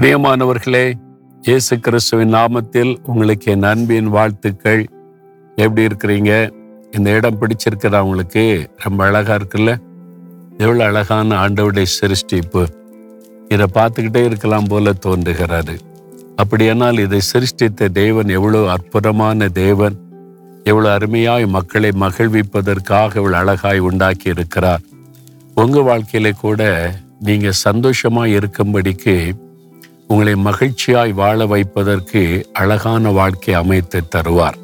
பிரியமானவர்களே இயேசு கிறிஸ்துவின் நாமத்தில் உங்களுக்கு என் அன்பின் வாழ்த்துக்கள். எப்படி இருக்கிறீங்க? இந்த இடம் பிடிச்சிருக்கிறா உங்களுக்கு? ரொம்ப அழகா இருக்குல்ல? எவ்வளவு அழகான ஆண்டவுடைய சிருஷ்டிப்பு. இதை பார்த்துக்கிட்டே இருக்கலாம் போல தோன்றுகிறாரு அப்படியானால் இதை சிருஷ்டித்த தேவன் எவ்வளவு அற்புதமான தேவன். எவ்வளவு அருமையாய் மக்களை மகிழ்விப்பதற்காக இவ்வளவு அழகாய் உண்டாக்கி இருக்கிறார். உங்க வாழ்க்கையில கூட நீங்க சந்தோஷமாக இருக்கும்படிக்கு உங்களை மகிழ்ச்சியாய் வாழ வைப்பதற்கு அழகான வாழ்க்கை அமைத்து தருவார்.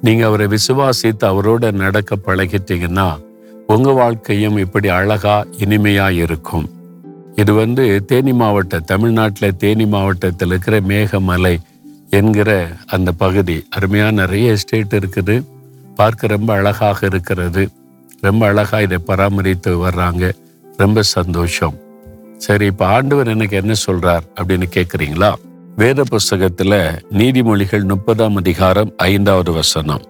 நீங்கள் அவரை விசுவாசித்து அவரோட நடக்க பழகிட்டீங்கன்னா உங்கள் வாழ்க்கையும் இப்படி அழகா இனிமையாக இருக்கும். இது வந்து தேனி மாவட்ட தமிழ்நாட்டில் தேனி மாவட்டத்தில் இருக்கிற மேகமலை என்கிற அந்த பகுதி. அருமையான நிறைய எஸ்டேட் இருக்குது. பார்க்க ரொம்ப அழகாக இருக்கிறது. ரொம்ப அழகாக இதை பராமரித்து வர்றாங்க. ரொம்ப சந்தோஷம். சரி இப்ப ஆண்டவர் எனக்கு என்ன சொல்றார் அப்படின்னு கேக்குறீங்களா? வேத புஸ்தகத்துல நீதிமொழிகள் முப்பதாம் அதிகாரம் ஐந்தாவது வசனம்.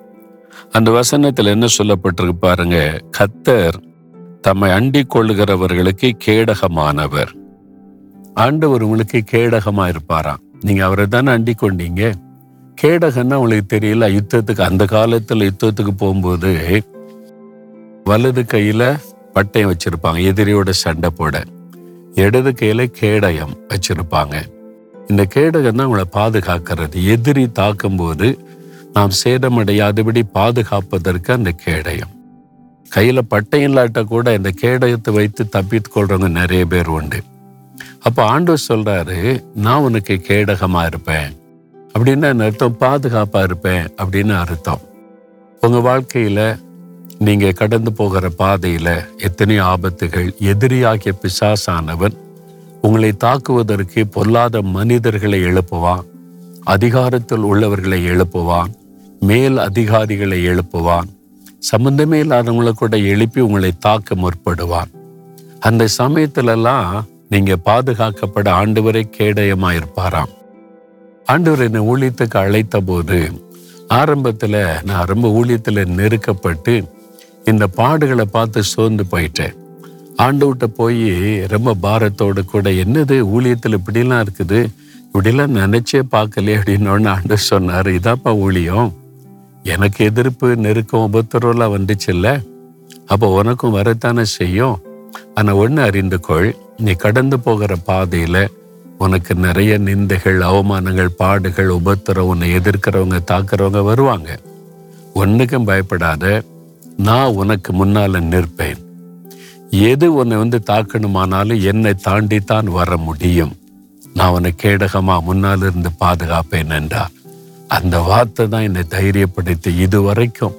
அந்த வசனத்துல என்ன சொல்லப்பட்டிருக்கு பாருங்க கத்தர் தம்மை அண்டிக் கொள்ளுகிறவர்களுக்கு கேடகமானவர். ஆண்டவர் உங்களுக்கு கேடகமா இருப்பாராம். நீங்க அவரை தானே அண்டிக் கொண்டீங்க? கேடகன்னா உங்களுக்கு தெரியல யுத்தத்துக்கு அந்த காலத்துல யுத்தத்துக்கு போகும்போது வலது கையில பட்டயம் வச்சிருப்பாங்க எதிரியோட சண்டை போட. இடது கையில கேடயம் வச்சிருப்பாங்க. இந்த கேடகம் தான் உங்களை பாதுகாக்கிறது. எதிரி தாக்கும்போது நாம் சேதமடையாதபடி பாதுகாப்பதற்கு அந்த கேடயம். கையில பட்டை இல்லாட்ட கூட இந்த கேடயத்தை வைத்து தப்பித்து கொள்றவங்க நிறைய பேர் உண்டு. அப்போ ஆண்டவர் சொல்றாரு நான் உனக்கு கேடகமா இருப்பேன். அப்படின்னு அர்த்தம் பாதுகாப்பா இருப்பேன். அப்படின்னு அர்த்தம். உங்க வாழ்க்கையில நீங்க கடந்து போகிற பாதையில எத்தனையோ ஆபத்துகள். எதிரியாகிய பிசாசானவன் உங்களை தாக்குவதற்கு பொல்லாத மனிதர்களை எழுப்புவான். அதிகாரத்தில் உள்ளவர்களை எழுப்புவான். மேல் அதிகாரிகளை எழுப்புவான். சம்பந்தமே இல்லாதவங்களை கூட எழுப்பி உங்களை தாக்க முற்படுவான். அந்த சமயத்திலெல்லாம் நீங்க பாதுகாக்கப்பட ஆண்டவரே கேடயமா இருப்பாராம் ஆண்டவர் என்னை ஊழியத்துக்கு அழைத்த போது ஆரம்பத்தில் நான் ரொம்ப ஊழியத்தில் நெருக்கப்பட்டு இந்த பாடுகளை பார்த்து சோர்ந்து போயிட்டேன். ஆண்டவர்கிட்ட போய் ரொம்ப பாரத்தோடு கூட என்னது ஊழியத்தில் இப்படிலாம் இருக்குது? இப்படிலாம் நினைச்சே பார்க்கலையே அப்படின்னு ஆண்டு சொன்னார். இதாப்பா ஊழியம்? எனக்கு எதிர்ப்பு நெருக்கம் உபத்திரம்லாம் வந்துச்சுல்ல? அப்போ உனக்கும் வரத்தானே செய்யும்? ஆனால் ஒன்று அறிந்து கொள் நீ கடந்து போகிற பாதையில் உனக்கு நிறைய நிந்தைகள் அவமானங்கள் பாடுகள் உபத்திரம் உன்னை எதிர்க்கிறவங்க தாக்குறவங்க வருவாங்க. ஒன்றுக்கும் பயப்படாத. நான் உனக்கு முன்னால நிற்பேன். எது உன்னை வந்து தாக்கணுமானாலும் என்னை தாண்டித்தான் வர முடியும். நான் உன்னை கேடகமா முன்னால் இருந்து பாதுகாப்பேன் என்றார் அந்த வார்த்தை தான் என்னை தைரியப்படுத்தி இதுவரைக்கும்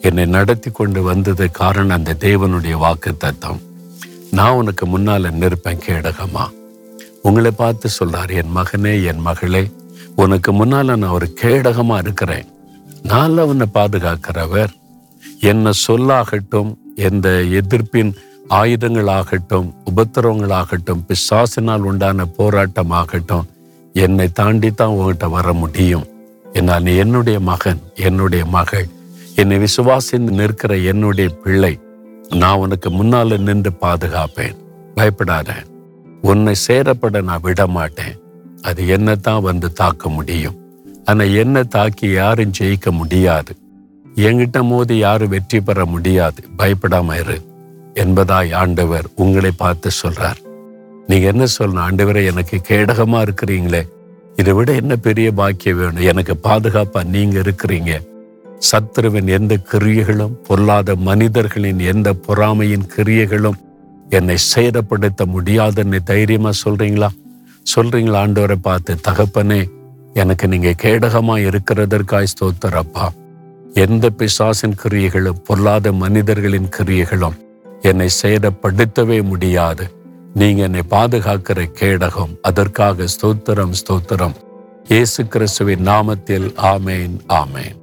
என்னை நடத்தி கொண்டு வந்தது காரணம் அந்த தேவனுடைய வாக்கு தத்தம் நான் உனக்கு முன்னால் நிற்பேன் கேடகமா. உங்களை பார்த்து சொல்றார் என் மகனே என் மகளே உனக்கு முன்னால நான் ஒரு கேடகமா இருக்கிறேன். நான் உன்னை பாதுகாக்கிறவர். என்ன சொல்லாகட்டும் எந்த எதிர்ப்பின் ஆயுதங்களாகட்டும் உபத்திரவங்களாகட்டும் பிசாசினால் உண்டான போராட்டமாகட்டும் என்னை தாண்டி தான் உங்ககிட்ட வர முடியும். என்னால் என்னுடைய மகன் என்னுடைய மகள் என்னை விசுவாசிந்து நிற்கிற என்னுடைய பிள்ளை நான் உனக்கு முன்னால நின்று பாதுகாப்பேன். பயப்படாத. உன்னை சேரப்பட நான் விட மாட்டேன் அது என்னத்தான் வந்து தாக்க முடியும். ஆனா என்ன தாக்கி யாரும் ஜெயிக்க முடியாது. என்கிட்ட மோதி யாரும் வெற்றி பெற முடியாது. பயப்படாம இரு. என்பதாய் ஆண்டவர் உங்களை பார்த்து சொல்றார். நீங்க என்ன சொல்லணும்? ஆண்டவரை எனக்கு கேடகமா இருக்கிறீங்களே. இதை விட என்ன பெரிய பாக்கியம் வேணும்? எனக்கு பாதுகாப்பா நீங்க இருக்கிறீங்க. சத்ருவின் எந்த கிரியைகளும் பொல்லாத மனிதர்களின் எந்த பொறாமையின் கிரியைகளும் என்னை சேதப்படுத்த முடியாதுன்னு தைரியமா சொல்றீங்களா? சொல்றீங்களா? ஆண்டவரை பார்த்து தகப்பனே எனக்கு நீங்க கேடகமா இருக்கிறதற்காய் ஸ்தோத்தரப்பா எந்த பிசாசின் கிரியைகளும் பொல்லாத மனிதர்களின் கிரியைகளும் என்னை சேதப்படுத்தவே முடியாது. நீங்க என்னை பாதுகாக்கிற கேடகம் அதற்காக ஸ்தோத்திரம் ஸ்தோத்திரம். இயேசு கிறிஸ்துவின் நாமத்தில் ஆமேன் ஆமேன்.